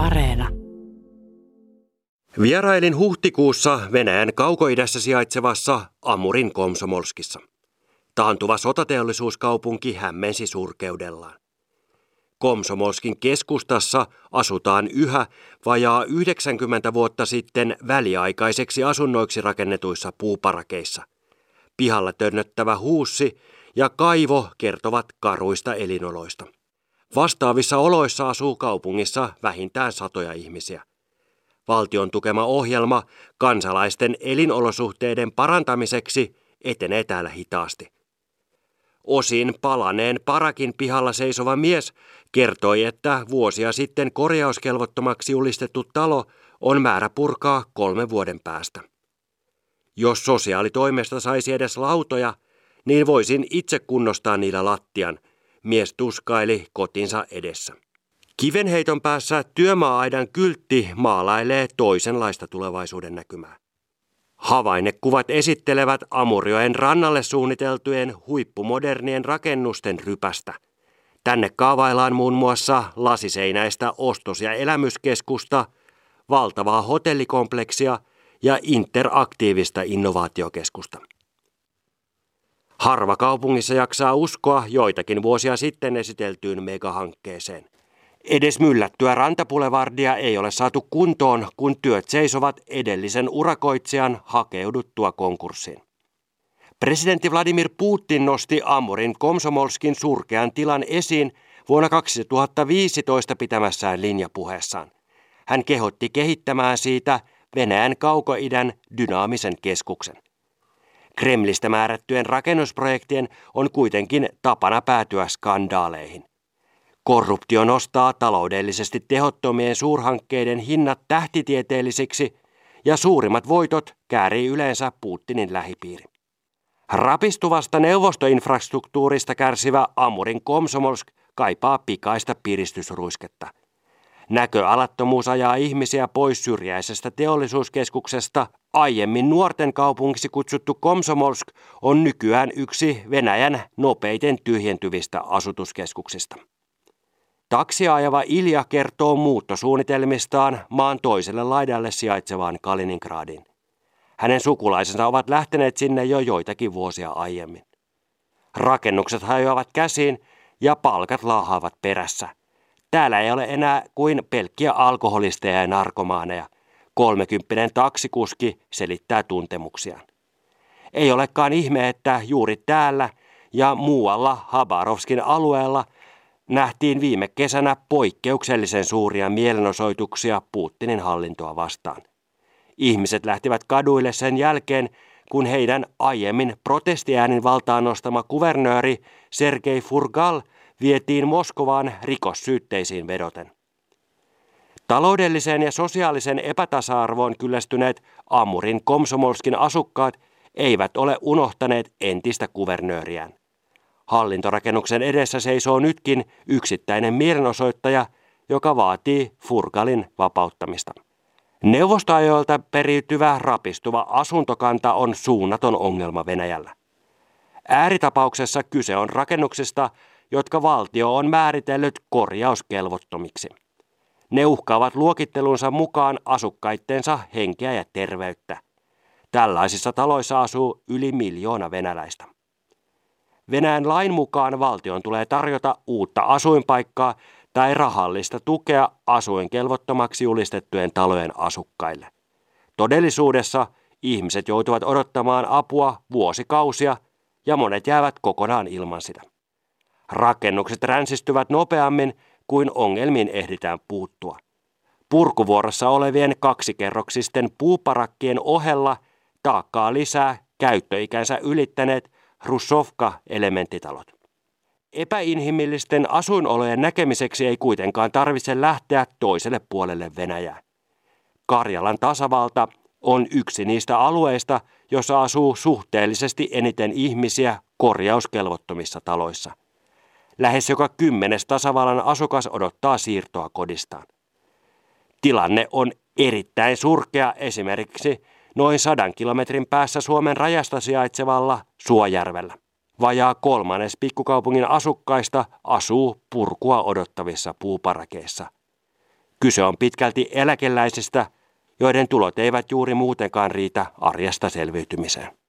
Areena. Vierailin huhtikuussa Venäjän kaukoidässä sijaitsevassa Amurin Komsomolskissa. Taantuva sotateollisuuskaupunki hämmensi surkeudellaan. Komsomolskin keskustassa asutaan yhä vajaa 90 vuotta sitten väliaikaiseksi asunnoiksi rakennetuissa puuparakeissa. Pihalla tönnöttävä huussi ja kaivo kertovat karuista elinoloista. Vastaavissa oloissa asuu kaupungissa vähintään satoja ihmisiä. Valtion tukema ohjelma kansalaisten elinolosuhteiden parantamiseksi etenee täällä hitaasti. Osin palaneen parakin pihalla seisova mies kertoi, että vuosia sitten korjauskelvottomaksi julistettu talo on määrä purkaa kolme vuoden päästä. Jos sosiaalitoimesta saisi edes lautoja, niin voisin itse kunnostaa niillä lattian, mies tuskaili kotinsa edessä. Kivenheiton päässä työmaa-aidan kyltti maalailee toisenlaista tulevaisuuden näkymää. Havainnekuvat esittelevät Amurjoen rannalle suunniteltujen huippumodernien rakennusten rypästä. Tänne kaavaillaan muun muassa lasiseinäistä ostos- ja elämyskeskusta, valtavaa hotellikompleksia ja interaktiivista innovaatiokeskusta. Harva kaupungissa jaksaa uskoa joitakin vuosia sitten esiteltyyn megahankkeeseen. Edes myllättyä rantapulevardia ei ole saatu kuntoon, kun työt seisovat edellisen urakoitsijan hakeuduttua konkurssiin. Presidentti Vladimir Putin nosti Amurin Komsomolskin surkean tilan esiin vuonna 2015 pitämässään linjapuheessaan. Hän kehotti kehittämään siitä Venäjän kaukoidän dynaamisen keskuksen. Kremlistä määrättyjen rakennusprojektien on kuitenkin tapana päätyä skandaaleihin. Korruptio nostaa taloudellisesti tehottomien suurhankkeiden hinnat tähtitieteellisiksi ja suurimmat voitot käärii yleensä Putinin lähipiiri. Rapistuvasta neuvostoinfrastruktuurista kärsivä Amurin Komsomolsk kaipaa pikaista piristysruisketta. Näköalattomuus ajaa ihmisiä pois syrjäisestä teollisuuskeskuksesta. Aiemmin nuorten kaupungiksi kutsuttu Komsomolsk on nykyään yksi Venäjän nopeiten tyhjentyvistä asutuskeskuksista. Taksia ajava Ilja kertoo muuttosuunnitelmistaan maan toiselle laidalle sijaitsevaan Kaliningradiin. Hänen sukulaisensa ovat lähteneet sinne jo joitakin vuosia aiemmin. Rakennukset hajoavat käsiin ja palkat laahaavat perässä. Täällä ei ole enää kuin pelkkiä alkoholisteja ja narkomaaneja. Kolmekymppinen taksikuski selittää tuntemuksiaan. Ei olekaan ihme, että juuri täällä ja muualla Habarovskin alueella – nähtiin viime kesänä poikkeuksellisen suuria mielenosoituksia Putinin hallintoa vastaan. Ihmiset lähtivät kaduille sen jälkeen, kun heidän aiemmin protestiäänin valtaan nostama kuvernööri Sergei Furgal vietiin Moskovaan rikossyytteisiin vedoten. Taloudelliseen ja sosiaalisen epätasa-arvoon kyllästyneet Amurin Komsomolskin asukkaat eivät ole unohtaneet entistä kuvernööriään. Hallintorakennuksen edessä seisoo nytkin yksittäinen mielenosoittaja, joka vaatii Furgalin vapauttamista. Neuvostoajoilta periytyvä rapistuva asuntokanta on suunnaton ongelma Venäjällä. Ääritapauksessa kyse on rakennuksista, jotka valtio on määritellyt korjauskelvottomiksi. Ne uhkaavat luokittelunsa mukaan asukkaittensa henkeä ja terveyttä. Tällaisissa taloissa asuu yli miljoona venäläistä. Venäjän lain mukaan valtion tulee tarjota uutta asuinpaikkaa tai rahallista tukea asuinkelvottomaksi julistettujen talojen asukkaille. Todellisuudessa ihmiset joutuvat odottamaan apua vuosikausia ja monet jäävät kokonaan ilman sitä. Rakennukset ränsistyvät nopeammin kuin ongelmiin ehditään puuttua. Purkuvuorossa olevien kaksikerroksisten puuparakkien ohella taakkaa lisää käyttöikänsä ylittäneet Russovka-elementtitalot. Epäinhimillisten asuinolojen näkemiseksi ei kuitenkaan tarvitse lähteä toiselle puolelle Venäjää. Karjalan tasavalta on yksi niistä alueista, jossa asuu suhteellisesti eniten ihmisiä korjauskelvottomissa taloissa. Lähes joka kymmenes tasavallan asukas odottaa siirtoa kodistaan. Tilanne on erittäin surkea esimerkiksi noin sadan kilometrin päässä Suomen rajasta sijaitsevalla Suojärvellä. Vajaa kolmannes pikkukaupungin asukkaista asuu purkua odottavissa puuparakeissa. Kyse on pitkälti eläkeläisistä, joiden tulot eivät juuri muutenkaan riitä arjesta selviytymiseen.